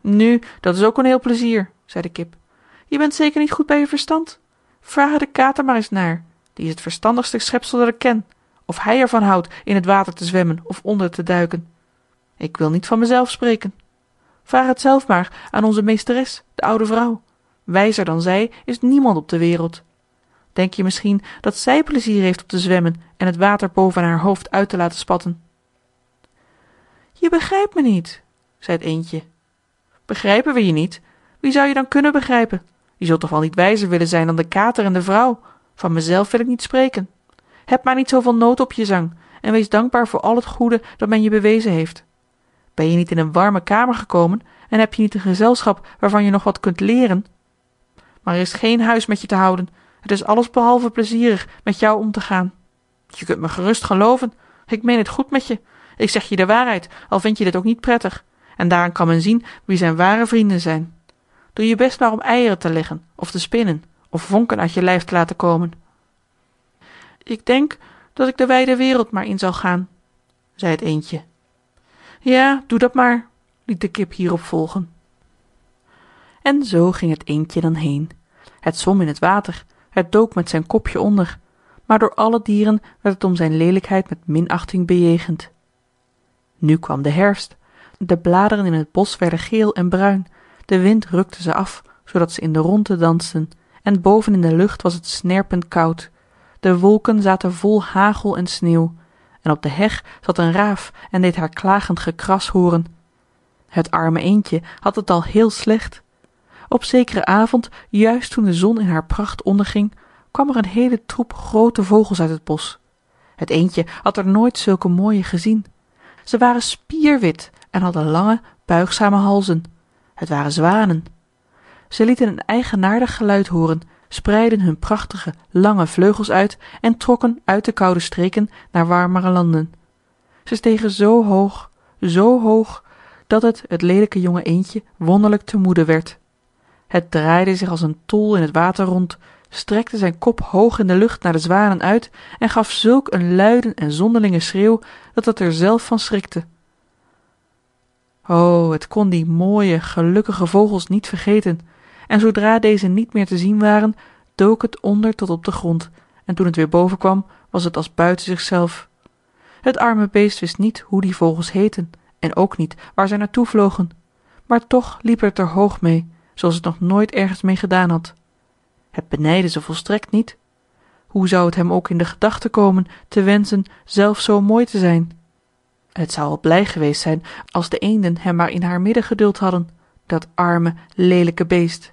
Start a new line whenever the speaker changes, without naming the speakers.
nu dat is ook een heel plezier zei de kip. Je bent zeker niet goed bij je verstand? Vraag er den kater maar eens naar. Die is het verstandigste schepsel dat ik ken. Of hij er van houdt in het water te zwemmen of onder te duiken. Ik wil niet van mezelf spreken. Vraag het zelf maar aan onze meesteres de oude vrouw. Wijzer dan zij is niemand op de wereld. Denk je misschien dat zij plezier heeft om te zwemmen en het water boven haar hoofd uit te laten spatten? Je begrijpt me niet zei het eendje begrijpen we je niet? Wie zou je dan kunnen begrijpen? Je zult toch wel niet wijzer willen zijn dan de kater en de vrouw? Van mezelf wil ik niet spreken. Heb maar niet zooveel nood op je zang en wees dankbaar voor al het goede dat men je bewezen heeft. Ben je niet in een warme kamer gekomen en heb je niet een gezelschap waarvan je nog wat kunt leeren maar er is geen huis met je te houden. Het is alles behalve plezierig met jou om te gaan. Je kunt me gerust gelooven ik meen het goed met je. Ik zeg je de waarheid al vind je dit ook niet prettig en daaraan kan men zien wie zijn ware vrienden zijn. Doe je best maar om eieren te leggen of te spinnen of vonken uit je lijf te laten komen. Ik denk dat ik de wijde wereld maar in zal gaan zei het eendje ja doe dat maar liet de kip hierop volgen. En zoo ging het eendje dan heen. Het zwom in het water het dook met zijn kopje onder maar door alle dieren werd het om zijn leelijkheid met minachting bejegend. Nu kwam de herfst de bladeren in het bosch werden geel en bruin. De wind rukte ze af zoodat ze in de rondte dansten. En boven in de lucht was het snerpend koud. De wolken zaten vol hagel en sneeuw. En op de heg zat een raaf en deed haar klagend gekras hooren het arme eendje had het al heel slecht. Op zekeren avond juist toen de zon in haar pracht onderging kwam er een heele troep groote vogels uit het bosch het eendje had er nooit zulke mooie gezien. Ze waren spierwit en hadden lange buigzame halzen. Het waren zwanen. Ze lieten een eigenaardig geluid hooren spreidden hun prachtige lange vleugels uit en trokken uit de koude streken naar warmere landen. Ze stegen zoo hoog zoo hoog dat het het leelijke jonge eendje wonderlijk te moede werd. Het draaide zich als een tol in het water rond strekte zijn kop hoog in de lucht naar de zwanen uit en gaf zulk een luiden en zonderlinge schreeuw dat het er zelf van schrikte o het kon die mooie gelukkige vogels niet vergeten. En zoodra deze niet meer te zien waren dook het onder tot op den grond. En toen het weer boven kwam was het als buiten zichzelf. Het arme beest wist niet hoe die vogels heetten en ook niet waar zij naartoe vlogen. Maar toch liep het er hoog mee zooals het nog nooit ergens mee gedaan had. Het benijdde ze volstrekt niet. Hoe zou het hem ook in de gedachte komen te wenschen zelf zoo mooi te zijn het zou al blij geweest zijn als de eenden hem maar in haar midden geduld hadden dat arme leelijke beest